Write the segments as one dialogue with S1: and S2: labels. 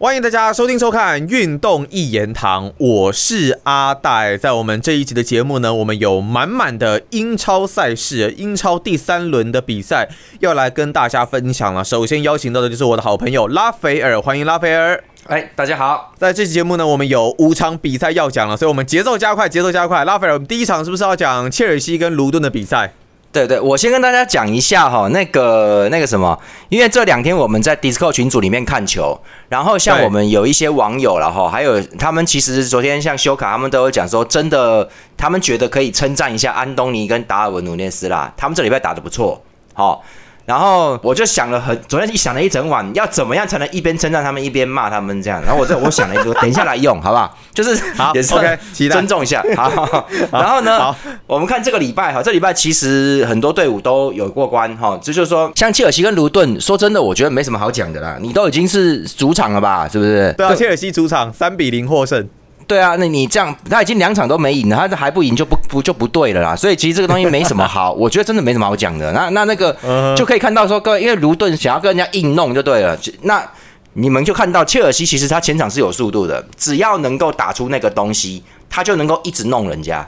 S1: 欢迎大家收听收看《运动一言堂》，我是阿戴。在我们这一集的节目呢，我们有满满的英超赛事，英超第三轮的比赛要来跟大家分享了。首先邀请到的就是我的好朋友拉斐尔，欢迎拉斐尔。
S2: 哎，大家好，
S1: 在这期节目呢，我们有五场比赛要讲了，所以我们节奏加快，节奏加快。拉斐尔，我们第一场是不是要讲切尔西跟卢顿的比赛？
S2: 对对，我先跟大家讲一下哈，那个那个什么，因为这两天我们在 DISCO 群组里面看球，然后像我们有一些网友了哈，还有他们其实昨天像修卡他们都有讲说，真的他们觉得可以称赞一下安东尼跟达尔文努涅斯啦，他们这礼拜打得不错，好。然后我就想了很，昨天一想了一整晚，要怎么样才能一边称赞他们一边骂他们这样。然后我这我想了一个，等一下来用，好不好？就是
S1: 好，
S2: 也是
S1: OK，
S2: 尊重一下。好，然后呢，我们看这个礼拜哈，这礼拜其实很多队伍都有过关哈。这就是说，像切尔西跟卢顿，说真的，我觉得没什么好讲的啦。你都已经是主场了吧？是不是？
S1: 对啊，切尔西主场三比零获胜。
S2: 对啊，那你这样他已经两场都没赢了，他还不赢就不不就不对了啦。所以其实这个东西没什么好，我觉得真的没什么好讲的。那那那个就可以看到说，各位因为卢顿想要跟人家硬弄就对了。那你们就看到切尔西其实他前场是有速度的，只要能够打出那个东西，他就能够一直弄人家。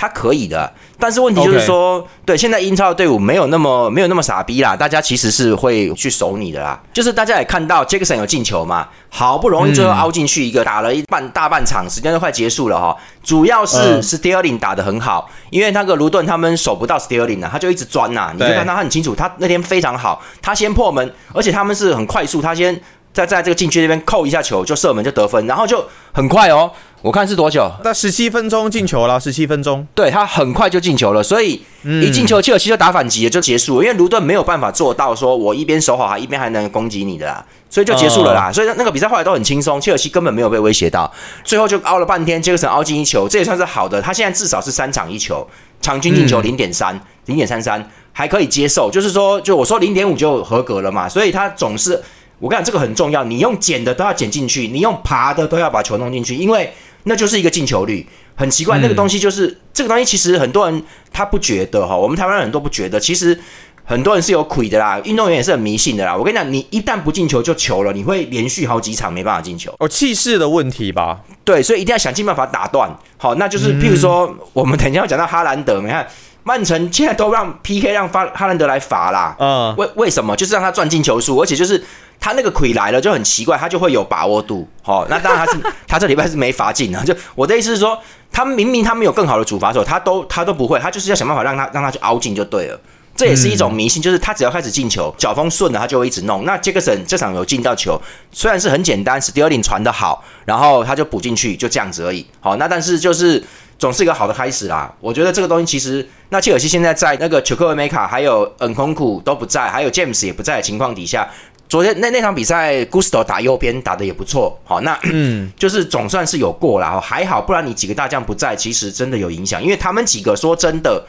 S2: 他可以的，但是问题就是说，对现在英超的队伍没有那么没有那么傻逼啦，大家其实是会去守你的啦。就是大家也看到杰克森有进球嘛，好不容易最后凹进去一个，打了一半大半场，时间都快结束了哈。主要是 Sterling 打的很好，因为那个卢顿他们守不到 Sterling 啊，他就一直钻呐，你就看到他很清楚，他那天非常好，他先破门，而且他们是很快速，他先在在这个禁区那边扣一下球就射门就得分，然后就很快哦。我看是多久？
S1: 那十七分钟进球了，十七分钟。
S2: 对他很快就进球了，所以一进球，切尔西就打反击就结束。因为卢顿没有办法做到说我一边守好他，一边还能攻击你的啦，所以就结束了啦。所以那个比赛后来都很轻松，切尔西根本没有被威胁到。最后就凹了半天，杰克森凹进一球，这也算是好的。他现在至少是三场一球，场均进球零点三，零点三三还可以接受。就是说，就我说零点五就合格了嘛。所以他总是，我跟你讲这个很重要，你用捡的都要捡进去，你用爬的都要把球弄进去，因为。那就是一个进球率，很奇怪。那个东西就是这个东西，其实很多人他不觉得哈，我们台湾人都不觉得。其实很多人是有亏的啦，运动员也是很迷信的啦。我跟你讲，你一旦不进球就球了，你会连续好几场没办法进球。
S1: 哦，气势的问题吧？
S2: 对，所以一定要想尽办法打断。好，那就是譬如说，我们等一下要讲到哈兰德，你看曼城现在都让 PK 让发哈兰德来罚啦。嗯，为为什么？就是让他赚进球数，而且就是。他那个魁来了就很奇怪，他就会有把握度，好，那当然他是他这礼拜是没罚进啊。就我的意思是说，他明明他们有更好的主罚手，他都他都不会，他就是要想办法让他让他去凹进就对了。这也是一种迷信，就是他只要开始进球，脚风顺了，他就会一直弄。那杰克森这场有进到球，虽然是很简单，史蒂尔林传的好，然后他就补进去，就这样子而已。好，那但是就是总是一个好的开始啦。我觉得这个东西其实，那切尔西现在在那个丘克维梅卡还有恩空库都不在，还有 James 也不在的情况底下。昨天那那场比赛，Gusto 打右边打的也不错，好，那嗯，就是总算是有过了，还好，不然你几个大将不在，其实真的有影响，因为他们几个说真的，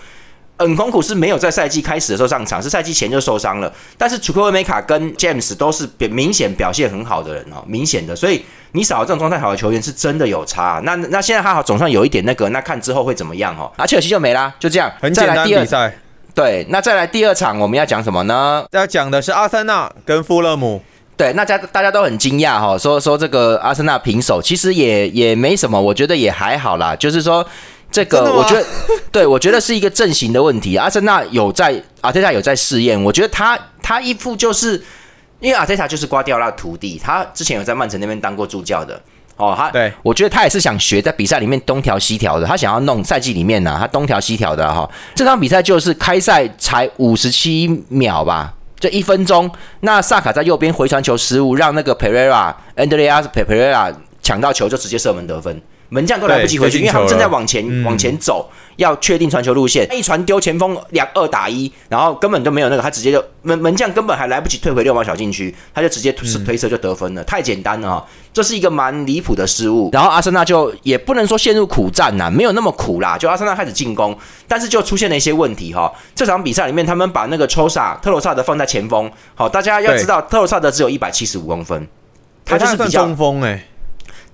S2: 恩空苦是没有在赛季开始的时候上场，是赛季前就受伤了，但是楚克维梅卡跟 James 都是表明显表现很好的人哦，明显的，所以你少了这种状态好的球员是真的有差，那那现在还好，总算有一点那个，那看之后会怎么样哦，而切尔西就没啦，就这样，
S1: 很简单比赛。
S2: 对，那再来第二场，我们要讲什么呢？
S1: 要讲的是阿森纳跟富勒姆。
S2: 对，那家大家都很惊讶哈，说说这个阿森纳平手，其实也也没什么，我觉得也还好啦。就是说，这个我觉得，对我觉得是一个阵型的问题。阿森纳有在，阿特塔有在试验，我觉得他他一副就是，因为阿特塔就是瓜迪奥拉徒弟，他之前有在曼城那边当过助教的。哦，他对我觉得他也是想学在比赛里面东调西调的，他想要弄赛季里面呢，他东调西调的哈。这场比赛就是开赛才五十七秒吧，就一分钟。那萨卡在右边回传球失误，让那个 Pereira Andreas Pereira 抢到球就直接射门得分。门将都来不及回去，因为他们正在往前往前走，要确定传球路线。一传丢前锋两二打一，然后根本就没有那个，他直接就门门将根本还来不及退回六码小禁区，他就直接推射就得分了，太简单了。这是一个蛮离谱的失误。然后阿森纳就也不能说陷入苦战呐，没有那么苦啦。就阿森纳开始进攻，但是就出现了一些问题哈。这场比赛里面，他们把那个抽萨特罗萨德放在前锋，好，大家要知道特罗萨德只有一百七十五公分，
S1: 他就是比较中锋哎。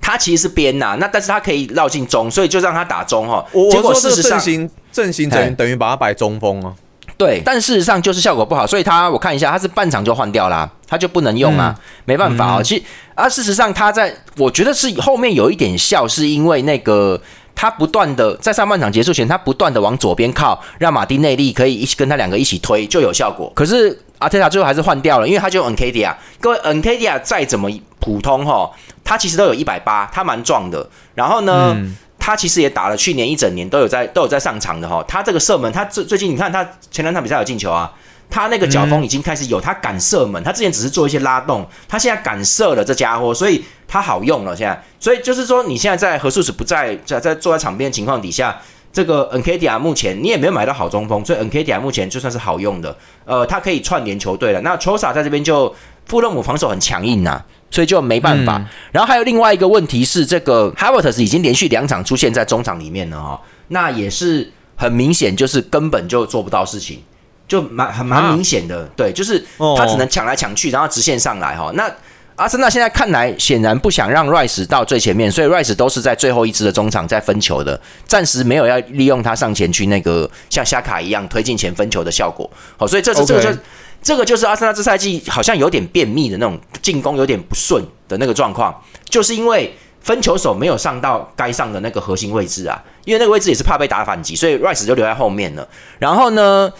S2: 他其实是边呐，那但是他可以绕进中，所以就让他打中哈。
S1: 结果事实上，阵型阵型等于等于把他摆中锋啊。
S2: 对，但事实上就是效果不好，所以他我看一下，他是半场就换掉啦，他就不能用啊，没办法啊。其实啊，事实上他在，我觉得是后面有一点笑，是因为那个他不断的在上半场结束前，他不断的往左边靠，让马丁内利可以一起跟他两个一起推就有效果。可是阿特塔最后还是换掉了，因为他就 N K D 啊，各位 N K D 啊再怎么普通哈，他其实都有一百八，他蛮壮的。然后呢？他其实也打了去年一整年都有在都有在上场的哈，他这个射门，他最最近你看他前两场比赛有进球啊，他那个脚风已经开始有，他敢射门，他之前只是做一些拉动，他现在敢射了，这家伙，所以他好用了现在，所以就是说你现在在何素史不在在在坐在场边的情况底下，这个 N K D R 目前你也没有买到好中锋，所以 N K D R 目前就算是好用的，呃，他可以串联球队了。那 Chosa 在这边就富勒姆防守很强硬呐。所以就没办法。然后还有另外一个问题是，这个 Havertz 已经连续两场出现在中场里面了哈，那也是很明显，就是根本就做不到事情，就蛮很蛮明显的。对，就是他只能抢来抢去，然后直线上来哈。那阿森纳现在看来显然不想让 Rice 到最前面，所以 Rice 都是在最后一支的中场在分球的，暂时没有要利用他上前去那个像夏卡一样推进前分球的效果。好，所以这是这个就。这个就是阿森纳这赛季好像有点便秘的那种进攻有点不顺的那个状况，就是因为分球手没有上到该上的那个核心位置啊，因为那个位置也是怕被打反击，所以 Rice 就留在后面了。然后呢，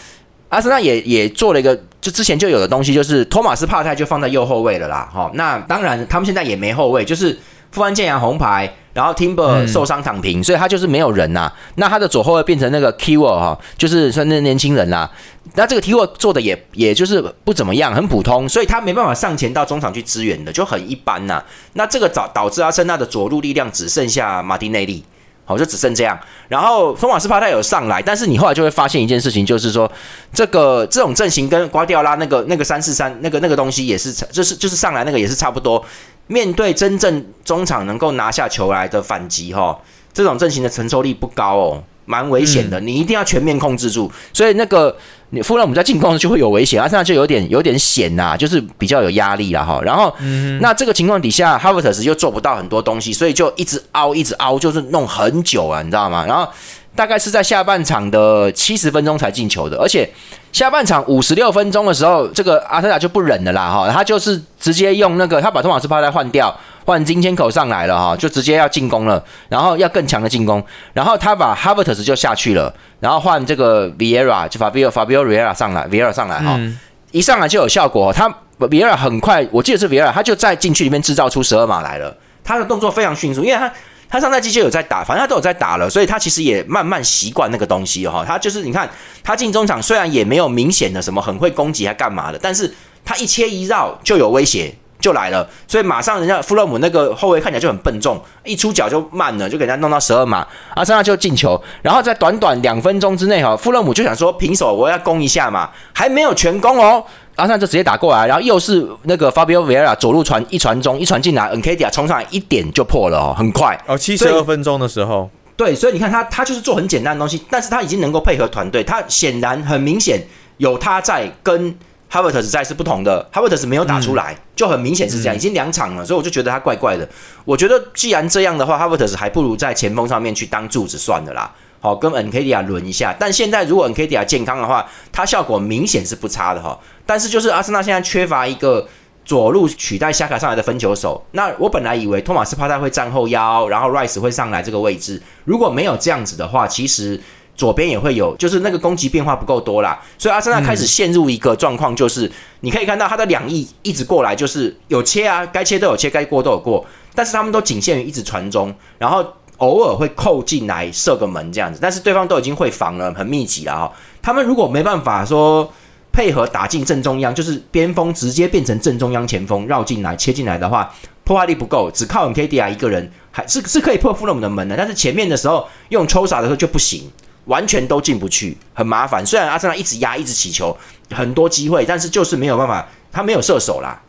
S2: 阿森纳也也做了一个就之前就有的东西，就是托马斯帕泰就放在右后卫了啦。哈，那当然他们现在也没后卫，就是富安健洋红牌。然后 Timber 受伤躺平，所以他就是没有人呐。那他的左后卫变成那个 Keyword 哈，就是说那年轻人啦。那这个 Keyword 做的也也就是不怎么样，很普通，所以他没办法上前到中场去支援的，就很一般呐。那这个导导致阿森纳的左路力量只剩下马丁内利，好就只剩这样。然后风马斯帕泰有上来，但是你后来就会发现一件事情，就是说这个这种阵型跟瓜迪奥拉那个那个三四三那个那个东西也是，就是就是上来那个也是差不多。面对真正中场能够拿下球来的反击，哈，这种阵型的承受力不高哦，蛮危险的。你一定要全面控制住。所以那个你弗勒姆在进攻就会有危险，阿森纳就有点有点险呐，就是比较有压力了哈。然后，那这个情况底下，哈弗特斯又做不到很多东西，所以就一直凹，一直凹，就是弄很久啊，你知道吗？然后。大概是在下半场的七十分钟才进球的，而且下半场五十六分钟的时候，这个阿特塔就不忍了啦，哈，他就是直接用那个，他把托马斯帕代换掉，换金千口上来了，哈，就直接要进攻了，然后要更强的进攻，然后他把哈伯特斯就下去了，然后换这个 Vieira 就 Fabio Fabio Vieira 上来，Vieira 上来哈，一上来就有效果，他 Vieira 很快，我记得是 Vieira，他就在禁区里面制造出十二码来了，他的动作非常迅速，因为他。他上赛季就有在打，反正他都有在打了，所以他其实也慢慢习惯那个东西哈。他就是你看，他进中场虽然也没有明显的什么很会攻击还干嘛的，但是他一切一绕就有威胁就来了，所以马上人家弗洛姆那个后卫看起来就很笨重，一出脚就慢了，就给人家弄到十二码，阿森纳就进球。然后在短短两分钟之内哈，弗洛姆就想说平手我要攻一下嘛，还没有全攻哦。阿森纳就直接打过来，然后又是那个 Fabio Vieira 左路传一传中，一传进来 n k d i a 冲上来一点就破了哦，很快
S1: 哦，七十二分钟的时候，
S2: 对，所以你看他他就是做很简单的东西，但是他已经能够配合团队，他显然很明显有他在跟 Havertz 在是不同的，Havertz 没有打出来，就很明显是这样，已经两场了，所以我就觉得他怪怪的。我觉得既然这样的话，Havertz 还不如在前锋上面去当柱子算了啦。好，跟 N K D A 轮一下，但现在如果 N K D A 健康的话，它效果明显是不差的哈。但是就是阿森纳现在缺乏一个左路取代夏卡上来的分球手。那我本来以为托马斯帕泰会站后腰，然后 Rice 会上来这个位置。如果没有这样子的话，其实左边也会有，就是那个攻击变化不够多啦。所以阿森纳开始陷入一个状况，就是你可以看到他的两翼一直过来，就是有切啊，该切都有切，该过都有过，但是他们都仅限于一直传中，然后。偶尔会扣进来射个门这样子，但是对方都已经会防了，很密集了哈。他们如果没办法说配合打进正中央，就是边锋直接变成正中央前锋绕进来切进来的话，破坏力不够，只靠 K D R 一个人还是是可以破富勒姆的门的。但是前面的时候用抽傻的时候就不行，完全都进不去，很麻烦。虽然阿森纳一直压一直起球，很多机会，但是就是没有办法，他没有射手啦。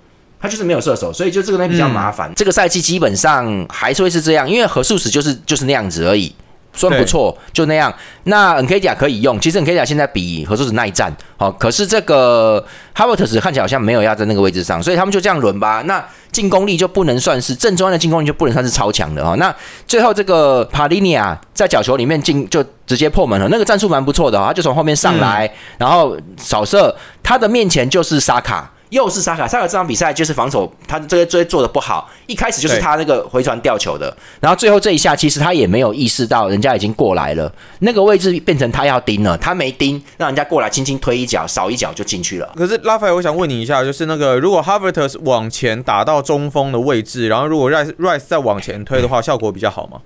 S2: 他就是没有射手，所以就这个呢比较麻烦。这个赛季基本上还是会是这样，因为何素史就是就是那样子而已。算不错，就那样。那 N K 甲可以用，其实 N K 甲现在比合作者耐战，好，可是这个 Havertz 看起来好像没有压在那个位置上，所以他们就这样轮吧。那进攻力就不能算是正中央的进攻力就不能算是超强的哦。那最后这个帕利尼亚在角球里面进就直接破门了，那个战术蛮不错的哦，他就从后面上来，然后扫射，他的面前就是沙卡。又是沙卡，沙卡这场比赛就是防守，他这些这些做的不好，一开始就是他那个回传吊球的，然后最后这一下其实他也没有意识到人家已经过来了，那个位置变成他要盯了，他没盯，让人家过来轻轻推一脚，扫一脚就进去了。
S1: 可是拉斐，我想问你一下，就是那个如果 Havertz 往前打到中锋的位置，然后如果 Rice Rice 再往前推的话，效果比较好吗？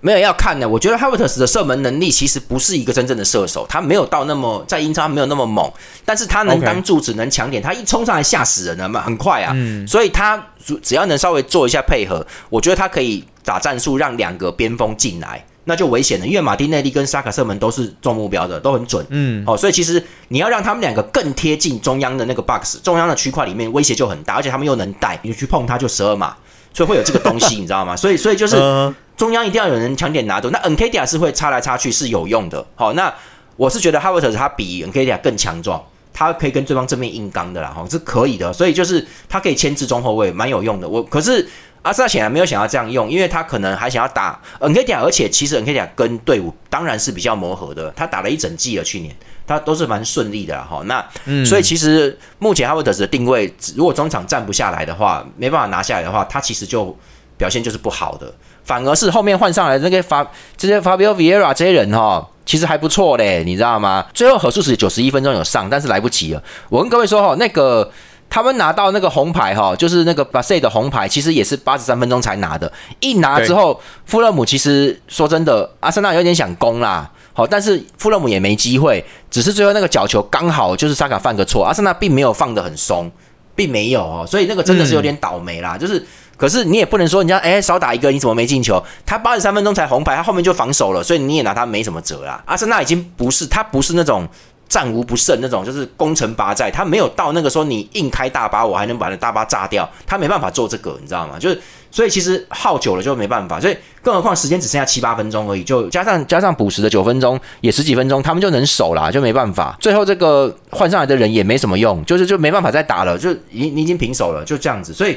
S2: 没有要看的，我觉得 h a v e r t s 的射门能力其实不是一个真正的射手，他没有到那么在英超没有那么猛，但是他能当柱子，能抢点，他一冲上来吓死人了嘛，很快啊，所以他只要能稍微做一下配合，我觉得他可以打战术让两个边锋进来，那就危险了，因为马丁内利跟沙卡射门都是中目标的，都很准，嗯，哦，所以其实你要让他们两个更贴近中央的那个 box，中央的区块里面威胁就很大，而且他们又能带，你去碰他就十二码，所以会有这个东西，你知道吗？所以所以就是。中央一定要有人抢点拿走，那 N K D a 是会插来插去是有用的。好，那我是觉得 Havertz 他比 N K D a 更强壮，他可以跟对方正面硬刚的啦，哈，是可以的。所以就是他可以牵制中后卫，蛮有用的。我可是阿斯纳显然没有想要这样用，因为他可能还想要打 N K D a 而且其实 N K D a 跟队伍当然是比较磨合的，他打了一整季了，去年他都是蛮顺利的哈。那所以其实目前 Havertz 的定位，如果中场站不下来的话，没办法拿下来的话，他其实就表现就是不好的。反而是后面换上来那个法这些 Fabio Vieira 这些人哈，其实还不错嘞，你知道吗？最后何数是九十一分钟有上，但是来不及了。我跟各位说哈，那个他们拿到那个红牌哈，就是那个 a s 的红牌，其实也是八十三分钟才拿的。一拿之后，富勒姆其实说真的，阿森纳有点想攻啦，好，但是富勒姆也没机会，只是最后那个角球刚好就是萨卡犯个错，阿森纳并没有放得很松，并没有哦，所以那个真的是有点倒霉啦，就是。可是你也不能说人家哎少打一个你怎么没进球？他八十三分钟才红牌，他后面就防守了，所以你也拿他没什么辙啦。阿森纳已经不是他不是那种战无不胜那种，就是攻城拔寨，他没有到那个说你硬开大巴我还能把那大巴炸掉，他没办法做这个，你知道吗？就是所以其实耗久了就没办法，所以更何况时间只剩下七八分钟而已，就加上加上补时的九分钟也十几分钟，他们就能守啦，就没办法。最后这个换上来的人也没什么用，就是就没办法再打了，就已你已经平手了，就这样子，所以。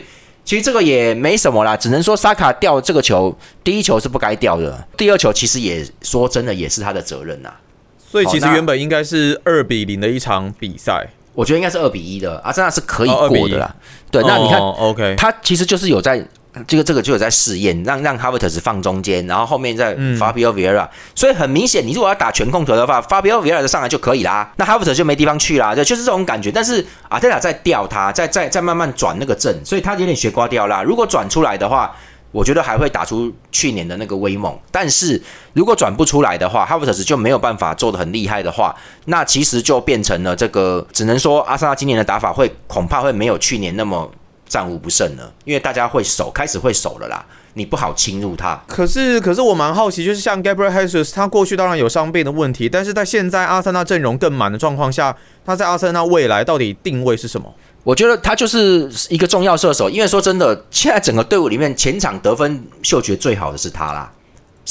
S2: 其实这个也没什么啦，只能说萨卡掉这个球，第一球是不该掉的，第二球其实也说真的也是他的责任呐。
S1: 所以其实原本应该是二比零的一场比赛，
S2: 我觉得应该是二比一的，阿森纳是可以过的啦。对，那你看
S1: ，OK，
S2: 他其实就是有在。这个这个就有在试验，让让 Havertz 放中间，然后后面再 Fabio Vieira，所以很明显，你如果要打全控球的话，Fabio Vieira 就上来就可以啦，那 Havertz 就没地方去啦，就就是这种感觉。但是阿泰塔在吊他，在在在慢慢转那个阵，所以他有点学瓜掉啦。如果转出来的话，我觉得还会打出去年的那个威猛。但是如果转不出来的话，Havertz 就没有办法做的很厉害的话，那其实就变成了这个，只能说阿森纳今年的打法会恐怕会没有去年那么。战无不胜了，因为大家会守，开始会守了啦，你不好侵入他。
S1: 可是，可是我蛮好奇，就是像 Gabriel Jesus，他过去当然有伤病的问题，但是在现在阿森纳阵容更满的状况下，他在阿森纳未来到底定位是什么？
S2: 我觉得他就是一个重要射手，因为说真的，现在整个队伍里面前场得分嗅觉最好的是他啦。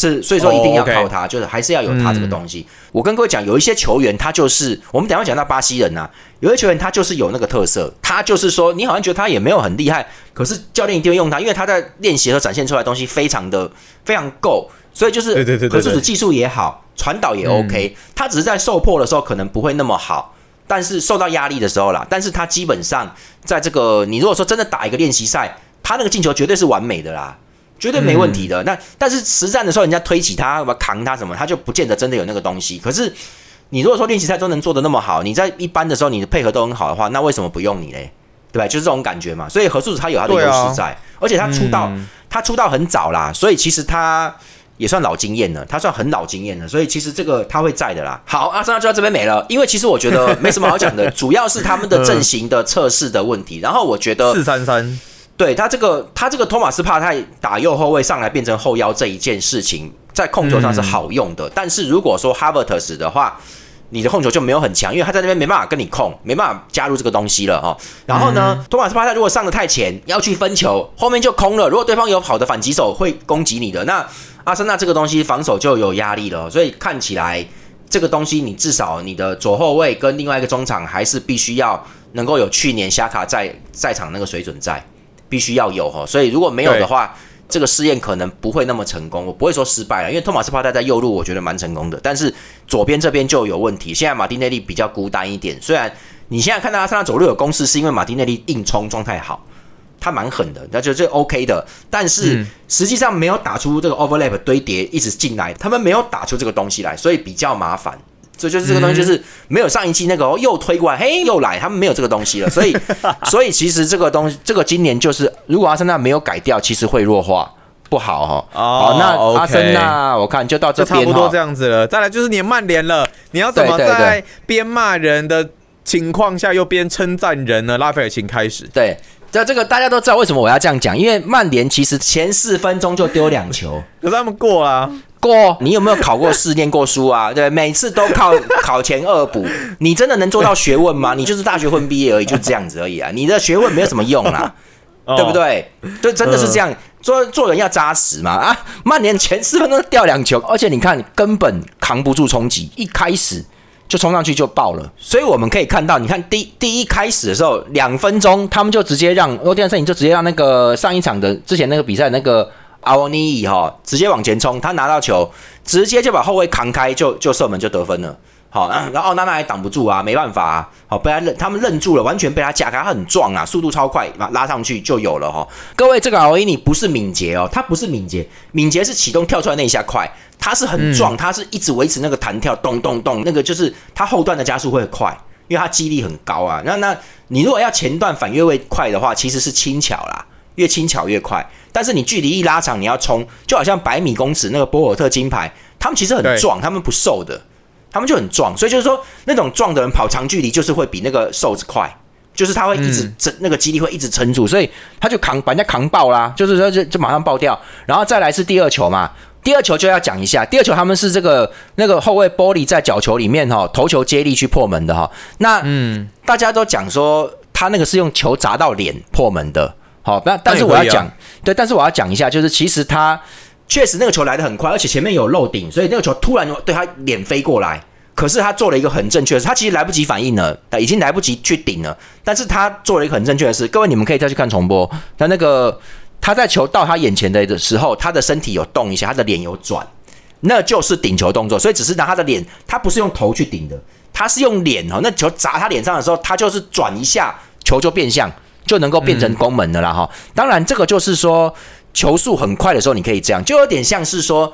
S2: 是，所以说一定要靠他，就是还是要有他这个东西。我跟各位讲，有一些球员他就是，我们等下讲到巴西人呐，有些球员他就是有那个特色，他就是说，你好像觉得他也没有很厉害，可是教练一定会用他，因为他在练习和展现出来的东西非常的非常够，所以就是，
S1: 对对对，
S2: 可是技术也好，传导也 OK，他只是在受迫的时候可能不会那么好，但是受到压力的时候啦，但是他基本上在这个，你如果说真的打一个练习赛，他那个进球绝对是完美的啦。绝对没问题的。那但是实战的时候，人家推起他，什么扛他什么，他就不见得真的有那个东西。可是你如果说练习赛都能做的那么好，你在一般的时候你的配合都很好的话，那为什么不用你嘞？对吧？就是这种感觉嘛。所以何素子他有他的优势在，而且他出道他出道很早啦，所以其实他也算老经验了，他算很老经验了。所以其实这个他会在的啦。好，阿森纳就到这边没了，因为其实我觉得没什么好讲的，主要是他们的阵型的测试的问题。然后我觉得
S1: 四三三。
S2: 对他这个，他这个托马斯帕泰打右后卫上来变成后腰这一件事情，在控球上是好用的。但是如果说哈 t 特斯的话，你的控球就没有很强，因为他在那边没办法跟你控，没办法加入这个东西了哈。然后呢，托马斯帕泰如果上的太前，要去分球，后面就空了。如果对方有好的反击手会攻击你的，那阿森纳这个东西防守就有压力了。所以看起来这个东西，你至少你的左后卫跟另外一个中场还是必须要能够有去年夏卡在在场那个水准在，必须要有哈。所以如果没有的话，这个试验可能不会那么成功，我不会说失败了，因为托马斯帕特在右路我觉得蛮成功的，但是左边这边就有问题。现在马丁内利比较孤单一点，虽然你现在看到阿森纳左路有攻势，是因为马丁内利硬冲状态好，他蛮狠的，那就这 OK 的，但是实际上没有打出这个 overlap 堆叠一直进来，他们没有打出这个东西来，所以比较麻烦。所以就是这个东西，就是没有上一季那个又推过来，嘿，又来，他们没有这个东西了。所以，所以其实这个东西，这个今年就是，如果阿森纳没有改掉，其实会弱化，不好哈。
S1: 哦，
S2: 那阿森纳，我看就到这边
S1: 差不多这样子了。再来就是你曼联了，你要怎么在边骂人的情况下又边称赞人呢？拉斐尔，请开始。
S2: 对，这这个大家都知道为什么我要这样讲，因为曼联其实前四分钟就丢两球，
S1: 可是他们过啊。
S2: 过，你有没有考过试、念过书啊？对，每次都靠 考前恶补，你真的能做到学问吗？你就是大学混毕业而已，就这样子而已啊！你的学问没有什么用啦，对不对？对，真的是这样，做做人要扎实嘛！啊，曼联前四分钟掉两球，而且你看根本扛不住冲击，一开始就冲上去就爆了。所以我们可以看到，你看第第一开始的时候，两分钟他们就直接让欧迪安森，你就直接让那个上一场的之前那个比赛那个。阿沃尼伊哈直接往前冲，他拿到球，直接就把后卫扛开，就就射门就得分了。好，然后奥纳纳也挡不住啊，没办法啊，好被他认，他们认住了，完全被他架开，他很壮啊，速度超快，拉拉上去就有了哈。各位，这个阿沃尼不是敏捷哦，他不是敏捷，敏捷是启动跳出来那一下快，他是很壮，他是一直维持那个弹跳，咚咚咚，那个就是他后段的加速会快，因为他肌力很高啊。那那你如果要前段反越位快的话，其实是轻巧啦。越轻巧越快，但是你距离一拉长，你要冲，就好像百米公尺那个博尔特金牌，他们其实很壮，他们不瘦的，他们就很壮，所以就是说那种壮的人跑长距离就是会比那个瘦子快，就是他会一直撑那个肌力会一直撑住，所以他就扛把人家扛爆啦，就是说就就马上爆掉，然后再来是第二球嘛，第二球就要讲一下，第二球他们是这个那个后卫玻璃在角球里面哈，头球接力去破门的哈，那嗯。大家都讲说他那个是用球砸到脸破门的。好，那但是我要讲，对，但是我要讲一下，就是其实他确实那个球来的很快，而且前面有漏顶，所以那个球突然对他脸飞过来，可是他做了一个很正确的事，他其实来不及反应了，已经来不及去顶了，但是他做了一个很正确的事。各位你们可以再去看重播，他那个他在球到他眼前的的时候，他的身体有动一下，他的脸有转，那就是顶球动作，所以只是拿他的脸，他不是用头去顶的，他是用脸哦，那球砸他脸上的时候，他就是转一下，球就变向。就能够变成攻门的啦哈，当然这个就是说球速很快的时候，你可以这样，就有点像是说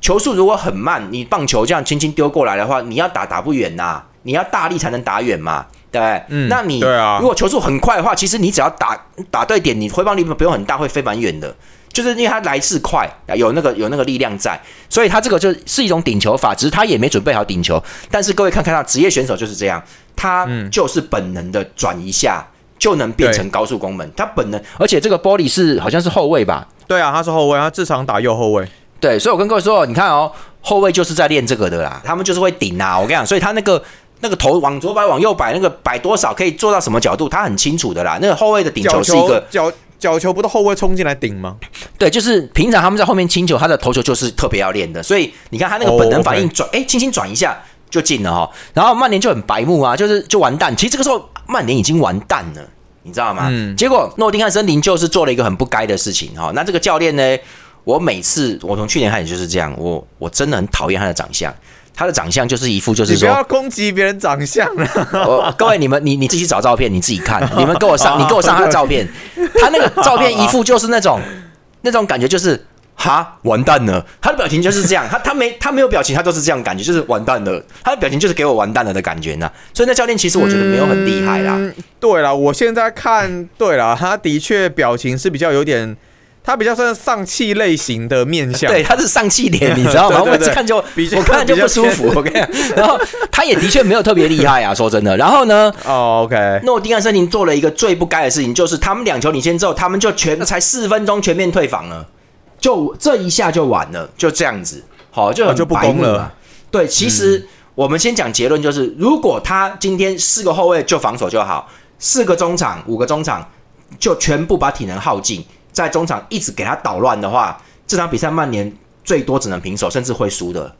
S2: 球速如果很慢，你棒球这样轻轻丢过来的话，你要打打不远呐，你要大力才能打远嘛，对不对？嗯，那你对啊如果球速很快的话，其实你只要打打对点，你挥棒力不用很大，会飞蛮远的，就是因为它来势快，有那个有那个力量在，所以它这个就是一种顶球法，只是他也没准备好顶球，但是各位看看到职业选手就是这样，他就是本能的转一下。就能变成高速攻门，他本能，而且这个玻璃是好像是后卫吧？
S1: 对啊，他是后卫，他至常打右后卫。
S2: 对，所以我跟各位说，你看哦，后卫就是在练这个的啦，他们就是会顶啊。我跟你讲，所以他那个那个头往左摆往右摆，那个摆多少可以做到什么角度，他很清楚的啦。那个后卫的顶球是一个
S1: 角角球，不是后卫冲进来顶吗？
S2: 对，就是平常他们在后面清球，他的头球就是特别要练的。所以你看他那个本能反应转，哎，轻轻转一下就进了哈。然后曼联就很白目啊，就是就完蛋。其实这个时候曼联已经完蛋了。你知道吗？嗯，结果诺丁汉森林就是做了一个很不该的事情哈。那这个教练呢？我每次我从去年开始就是这样，我我真的很讨厌他的长相。他的长相就是一副就是说，
S1: 不要攻击别人长相
S2: 了。各位你们你你自己找照片，你自己看。你们给我上，你给我上他的照片。他那个照片一副就是那种那种感觉，就是。哈，完蛋了！他的表情就是这样，他他没他没有表情，他都是这样感觉，就是完蛋了。他的表情就是给我完蛋了的感觉呢。所以那教练其实我觉得没有很厉害啦。
S1: 对了，我现在看对了，他的确表情是比较有点，他比较算丧气类型的面相。
S2: 对，他是丧气脸，你知道吗？我一看就我看就不舒服。OK，然后他也的确没有特别厉害啊，说真的。然后呢？
S1: 哦，OK。
S2: 诺丁汉森林做了一个最不该的事情，就是他们两球领先之后，他们就全才四分钟全面退防了。就这一下就完了，就这样子，好就
S1: 就不攻了。
S2: 对，其实我们先讲结论，就是如果他今天四个后卫就防守就好，四个中场、五个中场就全部把体能耗尽，在中场一直给他捣乱的话，这场比赛曼联最多只能平手，甚至会输的。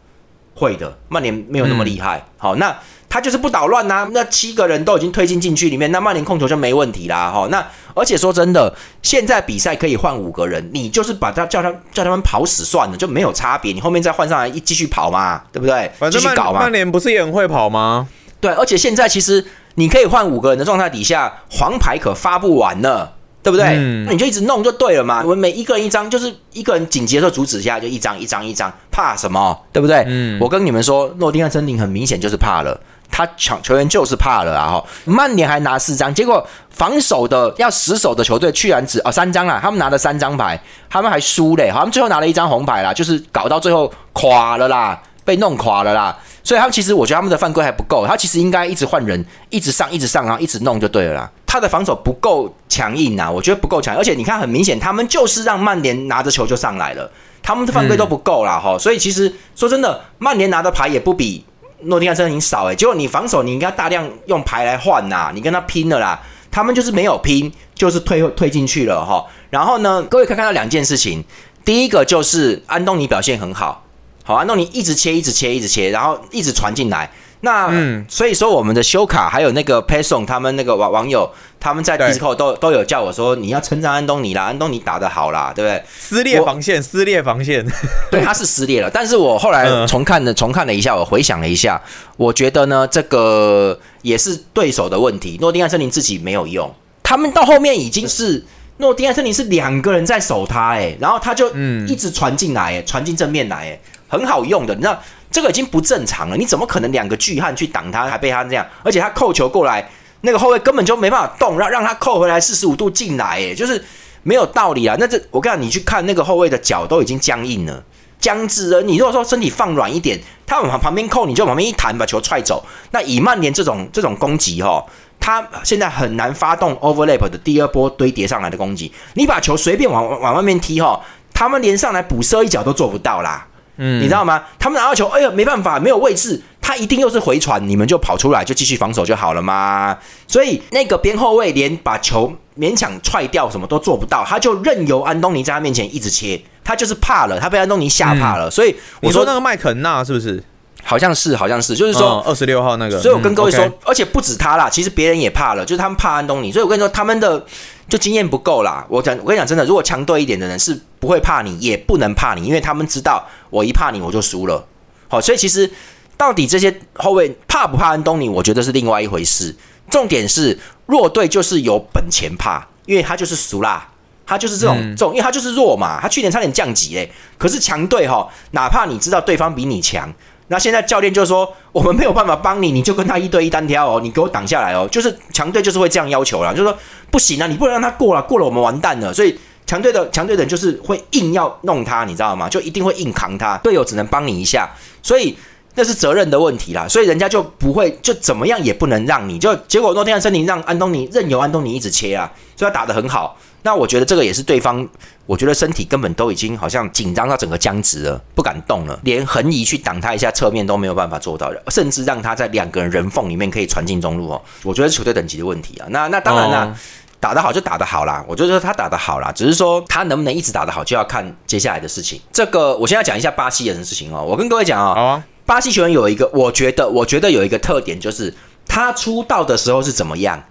S2: 会的，曼联没有那么厉害。好，那他就是不捣乱呐。那七个人都已经推进禁区里面，那曼联控球就没问题啦。哈，那而且说真的，现在比赛可以换五个人，你就是把他叫他叫他们跑死算了，就没有差别。你后面再换上来一继续跑嘛，对不对？继续搞嘛。
S1: 曼联不是也很会跑吗？
S2: 对，而且现在其实你可以换五个人的状态底下，黄牌可发不完呢。对不对？那你就一直弄就对了嘛。我们每一个人一张，就是一个人紧急的时候阻止一下，就一张一张一张，怕什么？对不对？嗯，我跟你们说，诺丁汉森林很明显就是怕了，他抢球员就是怕了啊！哈，曼联还拿四张，结果防守的要死守的球队居然只哦三张啊，他们拿了三张牌，他们还输嘞，他们最后拿了一张红牌啦，就是搞到最后垮了啦，被弄垮了啦。所以他们其实我觉得他们的犯规还不够，他其实应该一直换人，一直上，一直上，然后一直弄就对了啦。他的防守不够强硬啊，我觉得不够强，而且你看很明显，他们就是让曼联拿着球就上来了，他们的犯规都不够啦哈，所以其实说真的，曼联拿的牌也不比诺丁汉森林少诶，结果你防守你应该大量用牌来换呐，你跟他拼了啦，他们就是没有拼，就是退退进去了哈。然后呢，各位可以看到两件事情，第一个就是安东尼表现很好，好，安东尼一直切，一直切，一直切，然后一直传进来。那嗯，所以说我们的修卡还有那个 Passon 他们那个网网友，他们在 Discord 都都有叫我说你要称赞安东尼啦，安东尼打得好啦，对不对？
S1: 撕裂防线，撕裂防线，
S2: 对，他是撕裂了。但是我后来重看了重看了一下，我回想了一下，我觉得呢，这个也是对手的问题。诺丁汉森林自己没有用，他们到后面已经是诺丁汉森林是两个人在守他，哎，然后他就嗯一直传进来，哎，传进正面来，哎，很好用的，你知道。这个已经不正常了，你怎么可能两个巨汉去挡他，还被他这样？而且他扣球过来，那个后卫根本就没办法动，让让他扣回来四十五度进来，哎，就是没有道理啊！那这我跟你去看那个后卫的脚都已经僵硬了，僵直了。你如果说身体放软一点，他往旁边扣，你就往旁边一弹把球踹走。那以曼联这种这种攻击哈，他现在很难发动 overlap 的第二波堆叠上来的攻击。你把球随便往往外面踢哈，他们连上来补射一脚都做不到啦。嗯，你知道吗？他们拿到球，哎呀，没办法，没有位置，他一定又是回传，你们就跑出来，就继续防守就好了嘛。所以那个边后卫连把球勉强踹掉什么都做不到，他就任由安东尼在他面前一直切，他就是怕了，他被安东尼吓怕了。所以
S1: 我说那个麦肯纳是不是？
S2: 好像是，好像是，就是说
S1: 二十六号那个。
S2: 所以我跟各位说，而且不止他啦，其实别人也怕了，就是他们怕安东尼。所以我跟你说，他们的。就经验不够啦，我讲，我跟你讲，真的，如果强队一点的人是不会怕你，也不能怕你，因为他们知道我一怕你我就输了。好，所以其实到底这些后卫怕不怕安东尼，我觉得是另外一回事。重点是弱队就是有本钱怕，因为他就是输啦，他就是这种这种，因为他就是弱嘛，他去年差点降级嘞。可是强队哈，哪怕你知道对方比你强。那现在教练就说，我们没有办法帮你，你就跟他一对一单挑哦，你给我挡下来哦。就是强队就是会这样要求啦，就是说不行啊，你不能让他过了，过了我们完蛋了。所以强队的强队的人就是会硬要弄他，你知道吗？就一定会硬扛他，队友只能帮你一下，所以那是责任的问题啦。所以人家就不会就怎么样也不能让你，就结果诺天汉森林让安东尼任由安东尼一直切啊，所以他打得很好。那我觉得这个也是对方，我觉得身体根本都已经好像紧张到整个僵直了，不敢动了，连横移去挡他一下侧面都没有办法做到，甚至让他在两个人人缝里面可以传进中路哦。我觉得球队等级的问题啊。那那当然啦，打得好就打得好啦，我就说他打得好啦，只是说他能不能一直打得好，就要看接下来的事情。这个我现在讲一下巴西人的事情哦。我跟各位讲啊，巴西球员有一个，我觉得我觉得有一个特点就是他出道的时候是怎么样。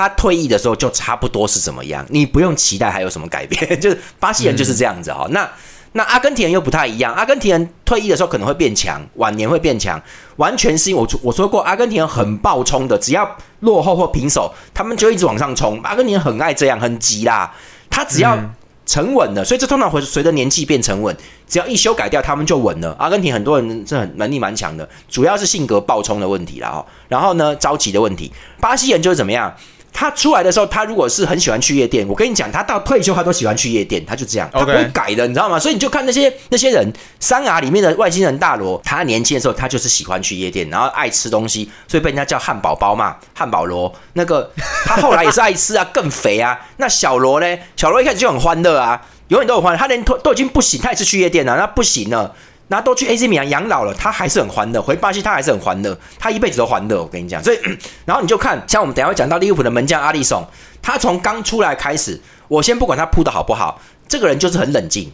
S2: 他退役的时候就差不多是怎么样，你不用期待还有什么改变，就是巴西人就是这样子哈。那那阿根廷人又不太一样，阿根廷人退役的时候可能会变强，晚年会变强，完全是因为我我说过，阿根廷人很暴冲的，只要落后或平手，他们就一直往上冲。阿根廷人很爱这样，很急啦。他只要沉稳了，所以这通常会随着年纪变沉稳，只要一修改掉，他们就稳了。阿根廷很多人是很能力蛮强的，主要是性格暴冲的问题啦。然后呢，着急的问题，巴西人就是怎么样？他出来的时候，他如果是很喜欢去夜店，我跟你讲，他到退休他都喜欢去夜店，他就这样，他不会改的，你知道吗？所以你就看那些那些人，三牙里面的外星人大罗，他年轻的时候他就是喜欢去夜店，然后爱吃东西，所以被人家叫汉堡包嘛，汉堡罗。那个他后来也是爱吃啊，更肥啊。那小罗呢？小罗一开始就很欢乐啊，永远都很欢乐。他连都都已经不行，他也是去夜店了，那不行了。那都去 AC 米兰养老了，他还是很欢乐。回巴西他还是很欢乐，他一辈子都欢乐。我跟你讲，所以 然后你就看，像我们等下会讲到利物浦的门将阿里松，他从刚出来开始，我先不管他扑的好不好，这个人就是很冷静，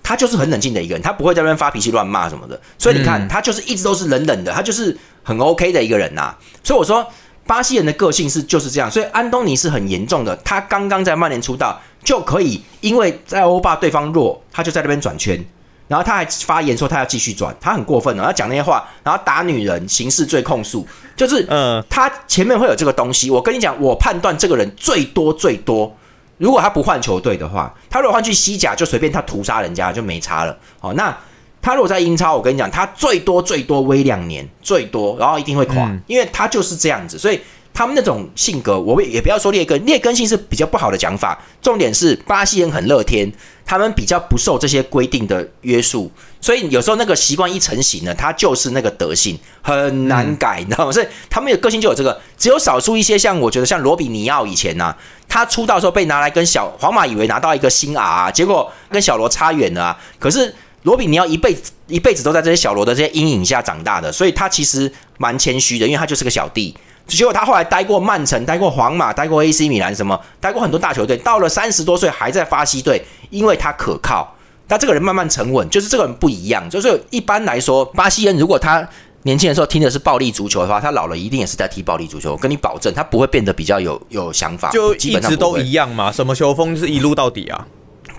S2: 他就是很冷静的一个人，他不会在那边发脾气、乱骂什么的。所以你看，他就是一直都是冷冷的，他就是很 OK 的一个人呐。所以我说，巴西人的个性是就是这样。所以安东尼是很严重的，他刚刚在曼联出道就可以，因为在欧霸对方弱，他就在那边转圈。然后他还发言说他要继续转，他很过分哦，他讲那些话，然后打女人，刑事罪控诉，就是嗯，他前面会有这个东西。我跟你讲，我判断这个人最多最多，如果他不换球队的话，他如果换去西甲，就随便他屠杀人家就没差了。好，那他如果在英超，我跟你讲，他最多最多威两年，最多，然后一定会垮，因为他就是这样子，所以。他们那种性格，我也不要说劣根，劣根性是比较不好的讲法。重点是巴西人很乐天，他们比较不受这些规定的约束，所以有时候那个习惯一成型呢，他就是那个德性，很难改，你知道吗？所以他们的个性就有这个。只有少数一些像我觉得像罗比尼奥以前呢，他出道时候被拿来跟小皇马以为拿到一个新 R，结果跟小罗差远了。可是罗比尼奥一辈子一辈子都在这些小罗的这些阴影下长大的，所以他其实蛮谦虚的，因为他就是个小弟。结果他后来待过曼城，待过皇马，待过 AC 米兰，什么待过很多大球队。到了三十多岁还在巴西队，因为他可靠。但这个人慢慢沉稳，就是这个人不一样。就是一般来说，巴西人如果他年轻的时候听的是暴力足球的话，他老了一定也是在踢暴力足球。我跟你保证，他不会变得比较有有想法，
S1: 就一直都一样嘛。什么球风就是一路到底啊？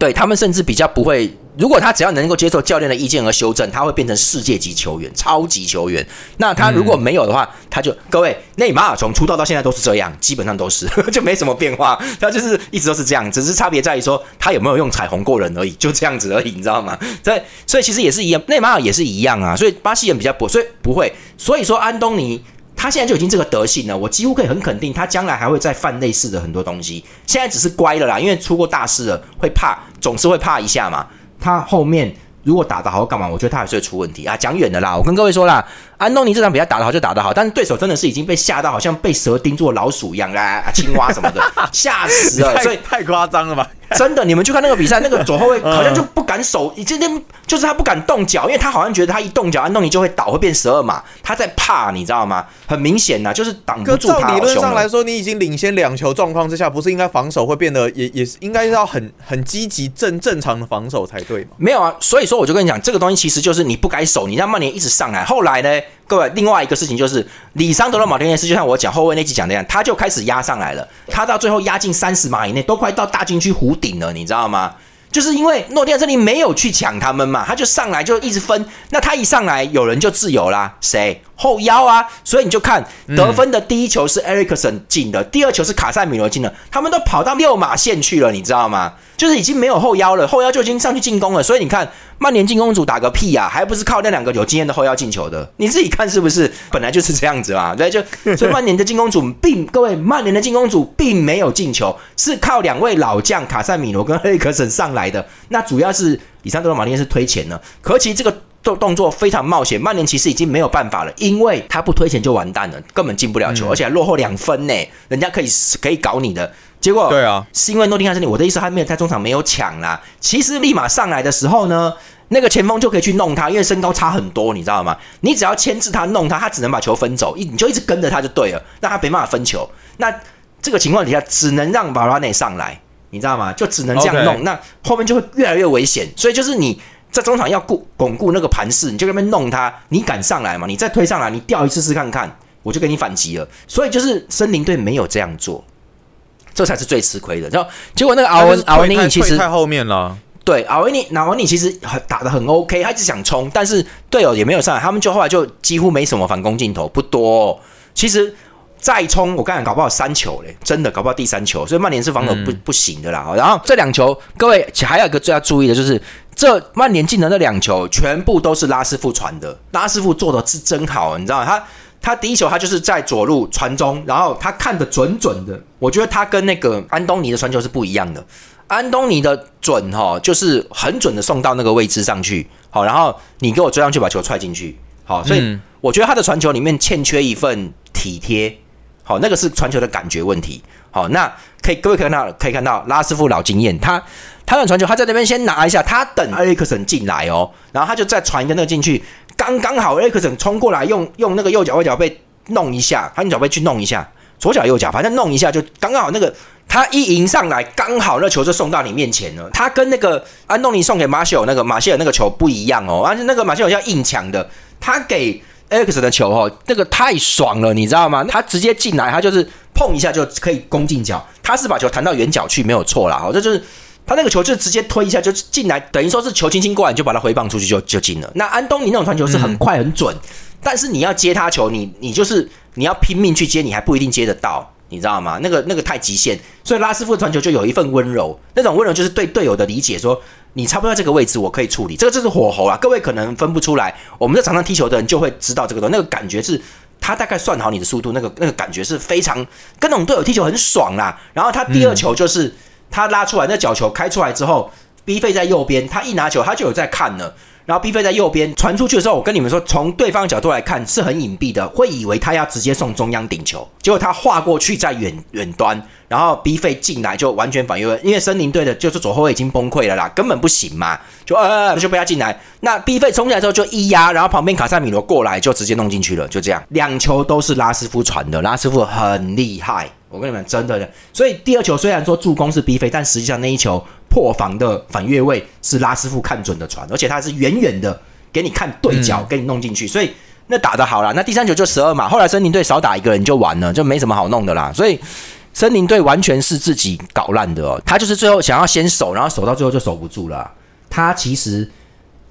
S2: 对他们甚至比较不会。如果他只要能够接受教练的意见而修正，他会变成世界级球员、超级球员。那他如果没有的话，他就各位内马尔从出道到现在都是这样，基本上都是 就没什么变化。他就是一直都是这样，只是差别在于说他有没有用彩虹过人而已，就这样子而已，你知道吗？所以所以其实也是一样，内马尔也是一样啊。所以巴西人比较不，所以不会。所以说安东尼他现在就已经这个德性了，我几乎可以很肯定，他将来还会再犯类似的很多东西。现在只是乖了啦，因为出过大事了，会怕，总是会怕一下嘛。他后面如果打得好干嘛？我觉得他还是会出问题啊！讲远的啦，我跟各位说啦，安东尼这场比赛打得好就打得好，但是对手真的是已经被吓到，好像被蛇盯住老鼠一样啊，青蛙什么的，吓死了，所以
S1: 太夸张了吧？
S2: 真的，你们去看那个比赛，那个左后卫好像就不敢守，今天就是他不敢动脚，因为他好像觉得他一动脚，安东尼就会倒，会变十二码，他在怕，你知道吗？很明显呐，就是挡不住他。
S1: 理论上来说，你已经领先两球状况之下，不是应该防守会变得也也是应该要很很积极正正常的防守才对吗？
S2: 没有啊，所以说我就跟你讲，这个东西其实就是你不该守，你让曼联一直上来，后来呢？各位，另外一个事情就是，里桑德罗马丁内斯就像我讲后卫那集讲那样，他就开始压上来了。他到最后压进三十码以内，都快到大禁区弧顶了，你知道吗？就是因为诺丁汉森林没有去抢他们嘛，他就上来就一直分。那他一上来，有人就自由啦，谁后腰啊？所以你就看得分的第一球是埃里克森进的，第二球是卡塞米罗进的，他们都跑到六码线去了，你知道吗？就是已经没有后腰了，后腰就已经上去进攻了。所以你看，曼联进攻组打个屁呀，还不是靠那两个有经验的后腰进球的？你自己看是不是？本来就是这样子嘛，对，就所以曼联的进攻组并各位，曼联的进攻组并没有进球，是靠两位老将卡塞米罗跟黑克森上来的。那主要是以上德罗马丁是推前呢，可其实这个动动作非常冒险，曼联其实已经没有办法了，因为他不推前就完蛋了，根本进不了球，而且还落后两分呢，人家可以可以搞你的。结果
S1: 对啊，
S2: 是因为诺丁汉森林。我的意思，他没有在中场没有抢啦。其实立马上来的时候呢，那个前锋就可以去弄他，因为身高差很多，你知道吗？你只要牵制他，弄他，他只能把球分走，一你就一直跟着他就对了，那他没办法分球。那这个情况底下，只能让巴拉内上来，你知道吗？就只能这样弄，那后面就会越来越危险。所以就是你在中场要固巩固那个盘势，你就那边弄他，你敢上来吗？你再推上来，你掉一次试看看，我就给你反击了。所以就是森林队没有这样做。这才是最吃亏的。然后结果那个阿文阿文尼其实
S1: 太后面了。
S2: 对，阿维尼阿维尼其实很打的很 OK，他一直想冲，但是队友也没有上来，他们就后来就几乎没什么反攻镜头，不多。其实再冲，我刚才搞不好三球嘞，真的搞不好第三球，所以曼联是防守不不行的啦。然后这两球，各位还有一个最要注意的就是，这曼联进的那两球全部都是拉师傅传的，拉师傅做的是真好，你知道他。他第一球，他就是在左路传中，然后他看的准准的。我觉得他跟那个安东尼的传球是不一样的。安东尼的准哈，就是很准的送到那个位置上去，好，然后你给我追上去把球踹进去，好。所以我觉得他的传球里面欠缺一份体贴，好，那个是传球的感觉问题。好，那可以各位看到可以看到拉师傅老经验，他他的传球，他在那边先拿一下，他等埃克森进来哦，然后他就再传一个那个进去，刚刚好埃克森冲过来，用用那个右脚外脚背弄一下，他用脚背去弄一下，左脚右脚，反正弄一下就刚刚好那个他一迎上来，刚好那球就送到你面前了。他跟那个安东尼送给马歇尔那个马歇尔那个球不一样哦，而且那个马歇尔要硬抢的，他给。X 的球哦，那个太爽了，你知道吗？他直接进来，他就是碰一下就可以攻进角。他是把球弹到远角去，没有错啦。好，这就是他那个球，就直接推一下就进来，等于说是球轻轻过来，就把它回放出去就就进了。那安东尼那种传球是很快很准，但是你要接他球，你你就是你要拼命去接，你还不一定接得到。你知道吗？那个那个太极限，所以拉师傅的传球就有一份温柔，那种温柔就是对队友的理解，说你差不多这个位置，我可以处理。这个就是火候啊，各位可能分不出来，我们在场上踢球的人就会知道这个东西。那个感觉是，他大概算好你的速度，那个那个感觉是非常跟那种队友踢球很爽啦。然后他第二球就是他拉出来那角球开出来之后，B 费在右边，他一拿球他就有在看了。然后 B 费在右边传出去的时候，我跟你们说，从对方角度来看是很隐蔽的，会以为他要直接送中央顶球，结果他划过去在远远端，然后 B 费进来就完全反越位，因为森林队的就是左后卫已经崩溃了啦，根本不行嘛，就呃就不要进来，那 B 费冲进来之后就一压，然后旁边卡塞米罗过来就直接弄进去了，就这样，两球都是拉斯夫传的，拉斯夫很厉害，我跟你们真的，所以第二球虽然说助攻是 B 费，但实际上那一球。破防的反越位是拉斯夫看准的传，而且他是远远的给你看对角，给你弄进去，所以那打的好了。那第三球就十二码，后来森林队少打一个人就完了，就没什么好弄的啦。所以森林队完全是自己搞烂的哦，他就是最后想要先守，然后守到最后就守不住了。他其实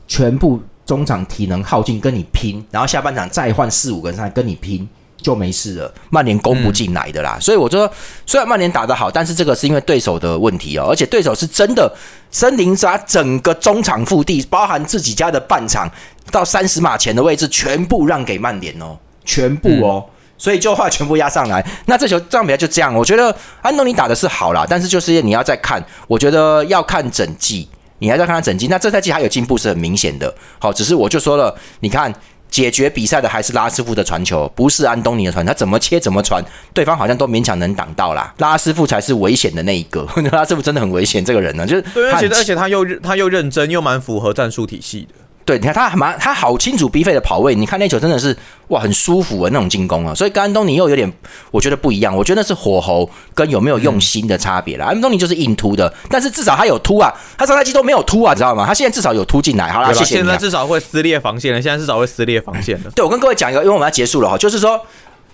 S2: 全部中场体能耗尽跟你拼，然后下半场再换四五个人上来跟你拼。就没事了，曼联攻不进来的啦，所以我说，虽然曼联打得好，但是这个是因为对手的问题哦，而且对手是真的森林杀整个中场腹地，包含自己家的半场到三十码前的位置，全部让给曼联哦，全部哦，所以就话全部压上来。那这球这场比赛就这样，我觉得安东尼打的是好啦，但是就是你要再看，我觉得要看整季，你还要看他整季。那这赛季还有进步是很明显的，好，只是我就说了，你看。解决比赛的还是拉师傅的传球，不是安东尼的传。他怎么切怎么传，对方好像都勉强能挡到啦。拉师傅才是危险的那一个。拉师傅真的很危险，这个人呢，就是
S1: 对，而且而且他又他又认真，又蛮符合战术体系的。
S2: 对，你看他蛮他好清楚 B 费的跑位，你看那球真的是哇，很舒服的那种进攻啊。所以跟安东尼又有点，我觉得不一样。我觉得那是火候跟有没有用心的差别了。安东尼就是硬突的，但是至少他有突啊，他上赛季都没有突啊，知道吗？他现在至少有突进来。好了，谢谢。
S1: 现在至少会撕裂防线了，现在至少会撕裂防线
S2: 了。对，我跟各位讲一个，因为我们要结束了哈，就是说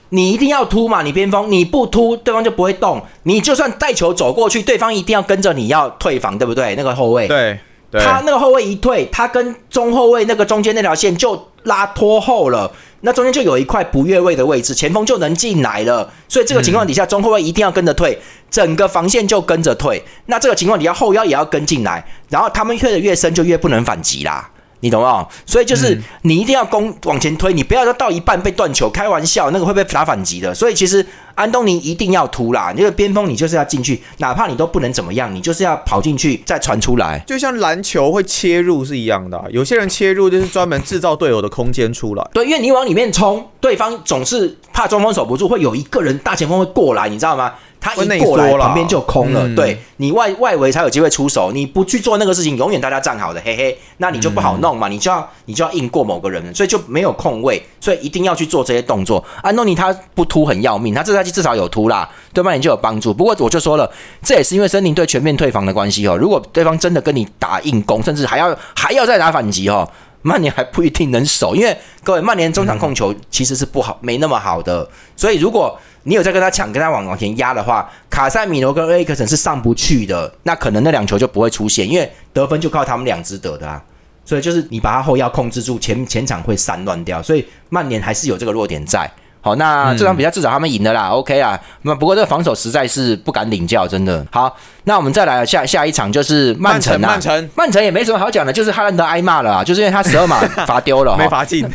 S2: 你一定要突嘛，你边锋你不突，对方就不会动。你就算带球走过去，对方一定要跟着你要退防，对不对？那个后卫
S1: 对。
S2: 他那个后卫一退，他跟中后卫那个中间那条线就拉拖后了，那中间就有一块不越位的位置，前锋就能进来了。所以这个情况底下，中后卫一定要跟着退，整个防线就跟着退。那这个情况底下，后腰也要跟进来，然后他们退的越深，就越不能反击啦。你懂吗？所以就是你一定要攻往前推，你不要说到一半被断球，开玩笑，那个会被打反击的。所以其实安东尼一定要突啦，那个边锋你就是要进去，哪怕你都不能怎么样，你就是要跑进去再传出来，
S1: 就像篮球会切入是一样的。有些人切入就是专门制造队友的空间出来。
S2: 对，因为你往里面冲，对方总是怕中锋守不住，会有一个人大前锋会过来，你知道吗？他一过来，旁边就空了。对你外外围才有机会出手，你不去做那个事情，永远大家站好的，嘿嘿，那你就不好弄嘛。你就要你就要硬过某个人，所以就没有空位，所以一定要去做这些动作。安东尼他不突很要命，他这赛季至少有突啦，对曼联就有帮助。不过我就说了，这也是因为森林队全面退防的关系哦。如果对方真的跟你打硬攻，甚至还要 还要再打反击哦，曼联还不一定能守，因为各位曼联中场控球其实是不好，没那么好的，所以如果。你有在跟他抢，跟他往往前压的话，卡塞米罗跟埃克森是上不去的，那可能那两球就不会出现，因为得分就靠他们两支得的啊。所以就是你把他后腰控制住，前前场会散乱掉，所以曼联还是有这个弱点在。好，那这场比赛至少他们赢了啦，OK 啊。那不过这个防守实在是不敢领教，真的。好，那我们再来下下一场就是曼城啊，
S1: 曼城，
S2: 曼城也没什么好讲的，就是哈兰德挨骂了，就是因为他十二码罚丢了，
S1: 没罚进。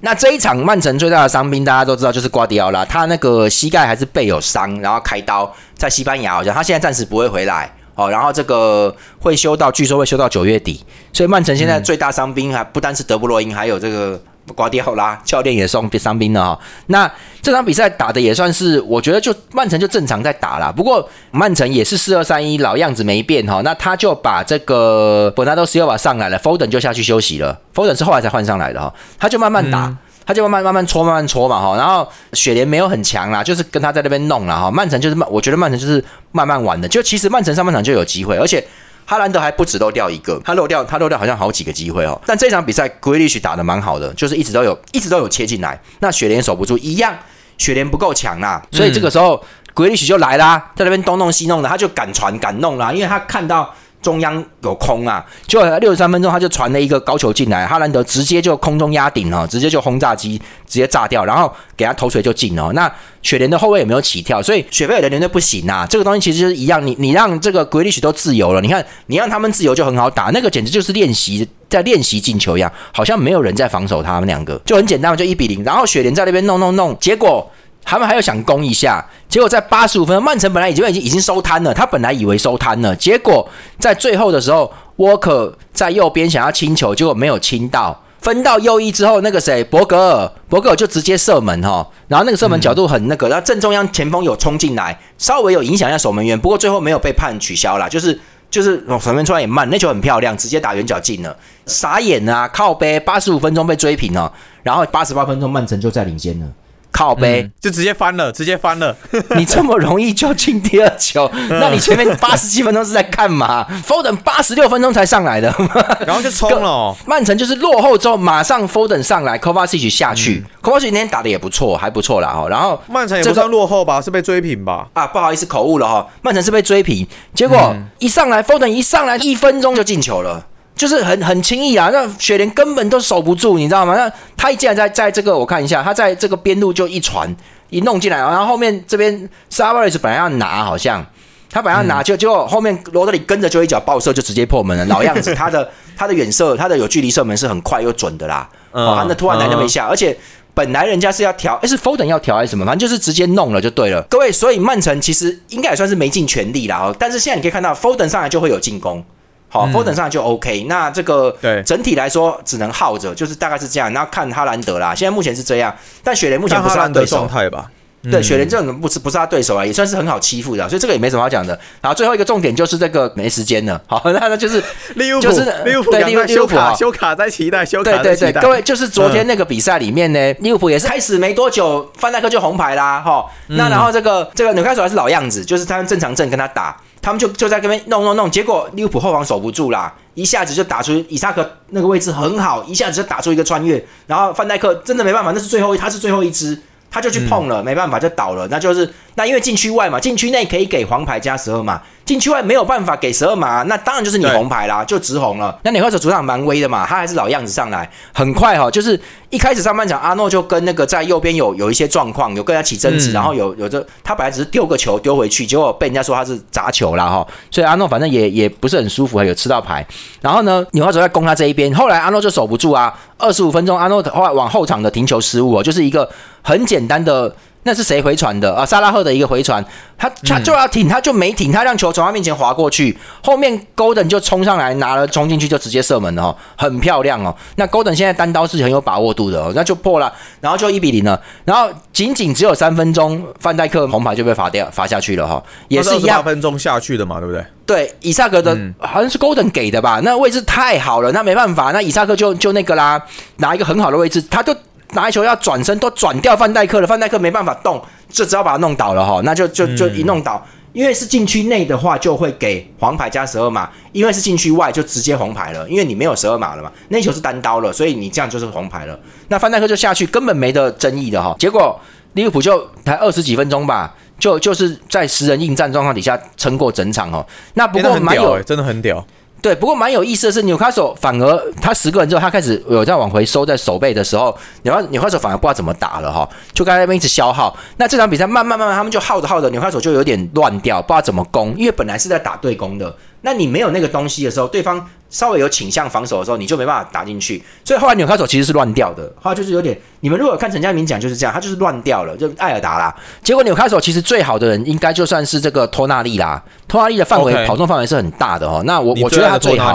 S2: 那这一场曼城最大的伤兵，大家都知道就是瓜迪奥拉，他那个膝盖还是背有伤，然后开刀在西班牙，好像他现在暂时不会回来哦。然后这个会修到，据说会修到九月底，所以曼城现在最大伤兵还不单是德布罗因，还有这个挂掉啦，教练也送伤兵了哈。那这场比赛打的也算是，我觉得就曼城就正常在打啦。不过曼城也是四二三一老样子没变哈。那他就把这个本纳多斯又把上来了，Foden 就下去休息了。Foden 是后来才换上来的哈，他就慢慢打。他就慢慢慢慢搓，慢慢搓嘛哈，然后雪莲没有很强啦，就是跟他在那边弄了哈。曼城就是曼，我觉得曼城就是慢慢玩的。就其实曼城上半场就有机会，而且哈兰德还不止漏掉一个，他漏掉他漏掉好像好几个机会哦。但这场比赛 Grealish 打的蛮好的，就是一直都有一直都有切进来。那雪莲守不住，一样雪莲不够强啦，所以这个时候 Grealish 就来啦，在那边东弄西弄的，他就敢传敢弄啦，因为他看到。中央有空啊，就六十三分钟，他就传了一个高球进来，哈兰德直接就空中压顶哦，直接就轰炸机直接炸掉，然后给他头锤就进了。那雪莲的后卫也没有起跳，所以雪菲尔的连队不行啊。这个东西其实是一样，你你让这个格里许都自由了，你看你让他们自由就很好打，那个简直就是练习在练习进球一样，好像没有人在防守他们两个，就很简单就一比零。然后雪莲在那边弄弄弄，结果。他们还要想攻一下，结果在八十五分，曼城本来已经已经已经收摊了，他本来以为收摊了，结果在最后的时候，沃克在右边想要清球，结果没有清到，分到右翼之后，那个谁博格尔，博格尔就直接射门哈，然后那个射门角度很那个，然后正中央前锋有冲进来，稍微有影响一下守门员，不过最后没有被判取消了，就是就是守门员出来也慢，那球很漂亮，直接打圆角进了，傻眼啊，靠背八十五分钟被追平了，然后八十八分钟曼城就在领先了。靠背
S1: 就直接翻了，直接翻了。
S2: 你这么容易就进第二球，那你前面八十七分钟是在干嘛？Foden 八十六分钟才上来的，
S1: 然后就冲了。
S2: 曼城就是落后之后马上 Foden 上来，Kovacic 下去。Kovacic 今天打的也不错，还不错啦哈。然后
S1: 曼城也不算落后吧，是被追平吧？
S2: 啊，不好意思口误了哈。曼城是被追平，结果一上来 Foden 一上来一分钟就进球了。就是很很轻易啊，那雪莲根本都守不住，你知道吗？那他一进来在在这个我看一下，他在这个边路就一传一弄进来，然后后面这边萨瓦雷斯本来要拿，好像他本来要拿，就结果后面罗德里跟着就一脚爆射就直接破门了，老样子，他的 他的远射，他的有距离射门是很快又准的啦。哦，那突然来那么一下，而且本来人家是要调，哎是 Foden 要调还是什么？反正就是直接弄了就对了。各位，所以曼城其实应该也算是没尽全力啦。哦，但是现在你可以看到 Foden 上来就会有进攻。好，Foden 上就 OK。那这个对整体来说只能耗着，就是大概是这样。然后看哈兰德啦，现在目前是这样。但雪莲目前不是他对手
S1: 状态吧？
S2: 对，雪莲这种不是不是他对手啊，也算是很好欺负的，所以这个也没什么好讲的。然后最后一个重点就是这个没时间了。好，那 那就是
S1: 利物浦，
S2: 就是
S1: 利物浦
S2: 对利物浦
S1: 啊，修卡在期待，修卡
S2: 对对对，各位就是昨天那个比赛里面呢，利物浦也是开始没多久，范戴克就红牌啦，哈。那然后这个这个纽卡索还是老样子，就是他们正常阵跟他打。他们就就在那边弄弄弄，结果利物浦后防守不住啦，一下子就打出伊萨克那个位置很好，一下子就打出一个穿越，然后范戴克真的没办法，那是最后他是最后一支，他就去碰了，没办法就倒了，那就是那因为禁区外嘛，禁区内可以给黄牌加十二码。禁区外没有办法给十二码，那当然就是你红牌啦，就直红了。那纽卡斯主场蛮威的嘛，他还是老样子上来，很快哈，就是一开始上半场阿诺就跟那个在右边有有一些状况，有跟他起争执，然后有有着他本来只是丢个球丢回去，结果被人家说他是砸球啦哈，所以阿诺反正也也不是很舒服，还有吃到牌。然后呢，纽卡斯在攻他这一边，后来阿诺就守不住啊，二十五分钟阿诺后来往后场的停球失误哦，就是一个很简单的。那是谁回传的啊？萨拉赫的一个回传，他他就要挺，他就没挺，他让球从他面前滑过去，后面 Golden 就冲上来拿了冲进去就直接射门了哦，很漂亮哦。那 Golden 现在单刀是很有把握度的哦，那就破了，然后就一比零了，然后仅仅只有三分钟，范戴克红牌就被罚掉罚下去了哈，也是一样
S1: 分钟下去的嘛，对不对？
S2: 对，以萨克的好像是 Golden 给的吧？那位置太好了，那没办法，那以萨克就就那个啦，拿一个很好的位置，他就。拿球要转身都转掉范戴克了，范戴克没办法动，就只要把他弄倒了哈，那就就就一弄倒，因为是禁区内的话就会给黄牌加十二码，因为是禁区外就直接红牌了，因为你没有十二码了嘛，那球是单刀了，所以你这样就是红牌了。那范戴克就下去根本没得争议的哈，结果利物浦就才二十几分钟吧，就就是在十人应战状况底下撑过整场哦。那不过蛮有，
S1: 真的很屌。
S2: 对，不过蛮有意思的是，纽卡索反而他十个人之后，他开始有在往回收，在守备的时候，纽卡纽卡索反而不知道怎么打了哈，就刚才那边一直消耗。那这场比赛慢慢慢慢，他们就耗着耗着，纽卡索就有点乱掉，不知道怎么攻，因为本来是在打对攻的。那你没有那个东西的时候，对方稍微有倾向防守的时候，你就没办法打进去。所以后来纽卡手其实是乱掉的，后来就是有点，你们如果看陈家明讲就是这样，他就是乱掉了，就艾尔达啦。结果纽卡手其实最好的人应该就算是这个托纳利啦，托纳利的范围跑动范围是很大的哦。那我我觉得他最好。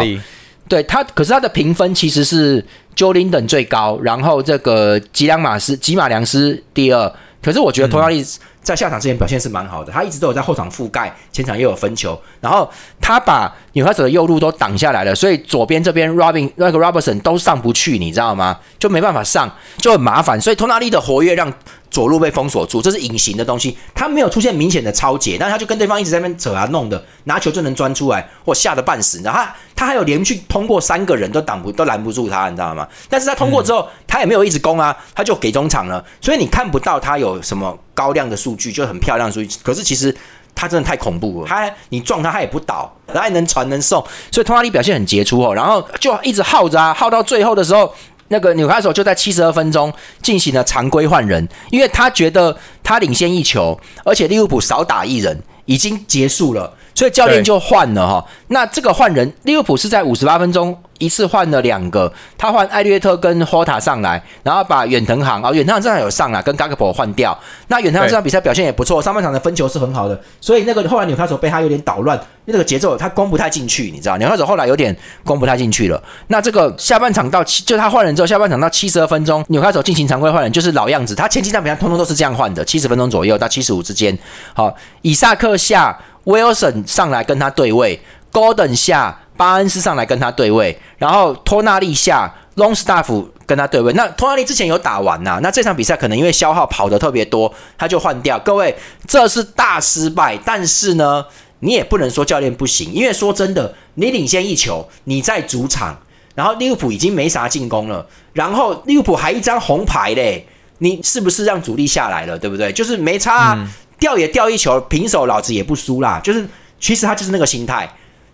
S2: 对他，可是他的评分其实是 j o l i n 等最高，然后这个吉良马斯吉马良斯第二。可是我觉得托纳利在下场之前表现是蛮好的，他一直都有在后场覆盖，前场又有分球，然后他把纽卡斯的右路都挡下来了，所以左边这边 Robin 那个 Robertson 都上不去，你知道吗？就没办法上，就很麻烦。所以托纳利的活跃让左路被封锁住，这是隐形的东西，他没有出现明显的超解，但他就跟对方一直在那边扯啊弄的，拿球就能钻出来，或吓得半死，你知道他他还有连续通过三个人都挡不都拦不住他，你知道吗？但是他通过之后，他也没有一直攻啊，他就给中场了，所以你看不到他有什么高亮的数据，就很漂亮的数据。可是其实他真的太恐怖了，他你撞他他也不倒，他还能传能送，所以托纳利表现很杰出哦，然后就一直耗着啊，耗到最后的时候。那个纽卡索就在七十二分钟进行了常规换人，因为他觉得他领先一球，而且利物浦少打一人，已经结束了，所以教练就换了哈。那这个换人，利物浦是在五十八分钟。一次换了两个，他换艾略特跟霍塔上来，然后把远藤航啊，远藤航这场有上来跟 g a 博 p o 换掉。那远藤航这场比赛表现也不错，上半场的分球是很好的，所以那个后来纽卡手被他有点捣乱，那个节奏他攻不太进去，你知道，纽卡手后来有点攻不太进去了。那这个下半场到七，就他换人之后，下半场到七十二分钟，纽卡手进行常规换人，就是老样子，他前几场比赛通通都是这样换的，七十分钟左右到七十五之间。好，以萨克下威尔森上来跟他对位，Golden 下。巴恩斯上来跟他对位，然后托纳利下 Longstaff 跟他对位。那托纳利之前有打完呐，那这场比赛可能因为消耗跑的特别多，他就换掉。各位，这是大失败。但是呢，你也不能说教练不行，因为说真的，你领先一球，你在主场，然后利物浦已经没啥进攻了，然后利物浦还一张红牌嘞，你是不是让主力下来了？对不对？就是没差，掉也掉一球，平手老子也不输啦。就是其实他就是那个心态。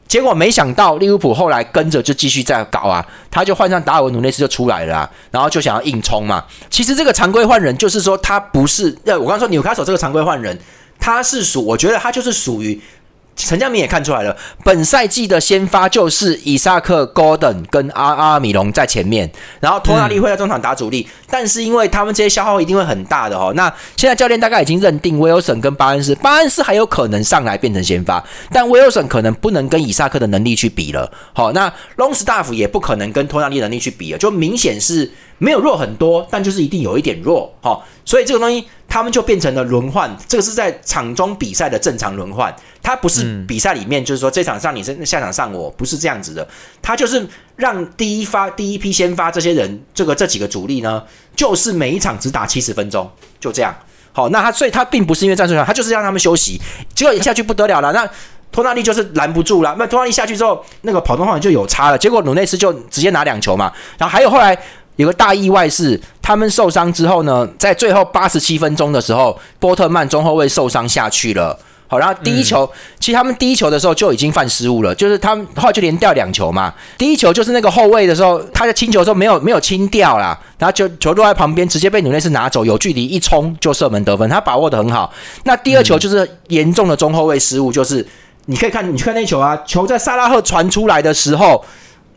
S2: 结果没想到利物浦后来跟着就继续在搞啊，他就换上达尔文努内斯就出来了，然后就想要硬冲嘛。其实这个常规换人就是说他不是，呃，我刚刚说纽卡索这个常规换人，他是属，我觉得他就是属于。陈江明也看出来了，本赛季的先发就是伊萨克、Gordon 跟阿阿米隆在前面，然后托纳利会在中场打主力，但是因为他们这些消耗一定会很大的哦。那现在教练大概已经认定威尔森跟巴恩斯，巴恩斯还有可能上来变成先发，但威尔森可能不能跟伊萨克的能力去比了。好，那 Longstaff 也不可能跟托纳利能力去比了，就明显是。没有弱很多，但就是一定有一点弱，哈，所以这个东西他们就变成了轮换，这个是在场中比赛的正常轮换，它不是比赛里面就是说这场上你是下场上我不是这样子的，它就是让第一发第一批先发这些人，这个这几个主力呢，就是每一场只打七十分钟，就这样，好，那他所以他并不是因为战术上，他就是让他们休息，结果一下去不得了了，那托纳利就是拦不住了，那托纳利下去之后，那个跑动方就有差了，结果鲁内斯就直接拿两球嘛，然后还有后来。有个大意外是，他们受伤之后呢，在最后八十七分钟的时候，波特曼中后卫受伤下去了。好，然后第一球，其实他们第一球的时候就已经犯失误了，就是他们后来就连掉两球嘛。第一球就是那个后卫的时候，他在清球的时候没有没有清掉啦，然后就球落在旁边，直接被纽内斯拿走，有距离一冲就射门得分，他把握的很好。那第二球就是严重的中后卫失误，就是你可以看，你去看那球啊，球在萨拉赫传出来的时候。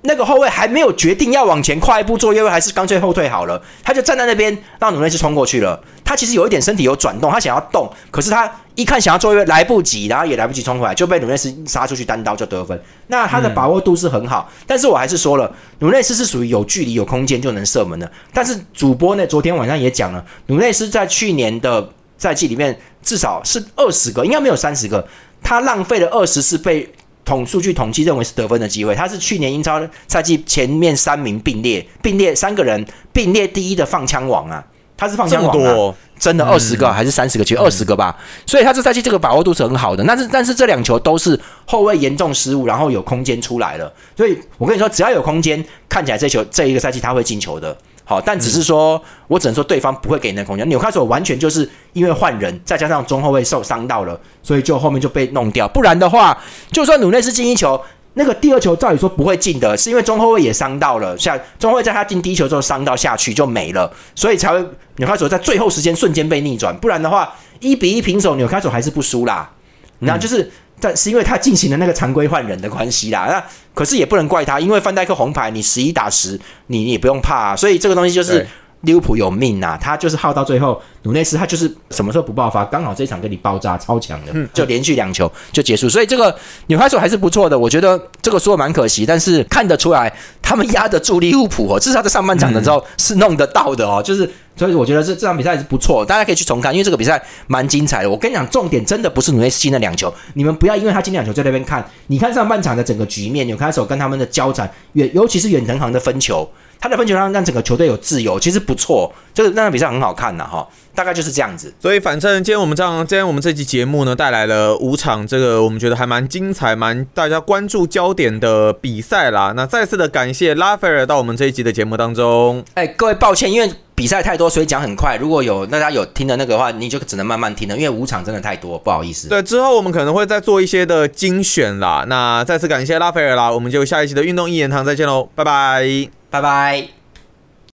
S2: 那个后卫还没有决定要往前跨一步做越位，还是干脆后退好了，他就站在那边让努内斯冲过去了。他其实有一点身体有转动，他想要动，可是他一看想要做越位来不及，然后也来不及冲回来，就被努内斯杀出去单刀就得分。那他的把握度是很好，但是我还是说了，努内斯是属于有距离有空间就能射门的。但是主播呢，昨天晚上也讲了，努内斯在去年的赛季里面至少是二十个，应该没有三十个，他浪费了二十次被。统数据统计认为是得分的机会，他是去年英超赛季前面三名并列，并列三个人并列第一的放枪王啊，他是放枪王啊，真的二十个还是三十个？其实二十个吧，所以他这赛季这个把握度是很好的。但是但是这两球都是后卫严重失误，然后有空间出来了，所以我跟你说，只要有空间，看起来这球这一个赛季他会进球的。好，但只是说，我只能说对方不会给你那空间。纽卡索完全就是因为换人，再加上中后卫受伤到了，所以就后面就被弄掉。不然的话，就算努内斯进一球，那个第二球照理说不会进的，是因为中后卫也伤到了。像中后卫在他进第一球之后伤到下去就没了，所以才会纽卡索在最后时间瞬间被逆转。不然的话，一比一平手，纽卡索还是不输啦。那就是。但是因为他进行了那个常规换人的关系啦，那可是也不能怪他，因为范戴克红牌，你十一打十，你也不用怕啊，所以这个东西就是利物浦有命呐，他就是耗到最后，努内斯他就是什么时候不爆发，刚好这一场给你爆炸，超强的，就连续两球就结束。所以这个纽卡素还是不错的，我觉得这个说蛮可惜，但是看得出来他们压得住利物浦哦，至少在上半场的时候是弄得到的哦，就是所以我觉得这这场比赛是不错，大家可以去重看，因为这个比赛蛮精彩的。我跟你讲，重点真的不是努内斯进那两球，你们不要因为他进两球在那边看，你看上半场的整个局面，纽卡素跟他们的交战，远尤其是远藤航的分球。他的分球让让整个球队有自由，其实不错，就是那场比赛很好看的哈，大概就是这样子。
S1: 所以反正今天我们这样，今天我们这期节目呢，带来了五场这个我们觉得还蛮精彩、蛮大家关注焦点的比赛啦。那再次的感谢拉斐尔到我们这一集的节目当中。
S2: 哎，各位抱歉，因为比赛太多，所以讲很快。如果有大家有听的那个话，你就只能慢慢听了，因为五场真的太多，不好意思。
S1: 对，之后我们可能会再做一些的精选啦。那再次感谢拉斐尔啦，我们就下一期的运动一言堂再见喽，拜拜，
S2: 拜拜。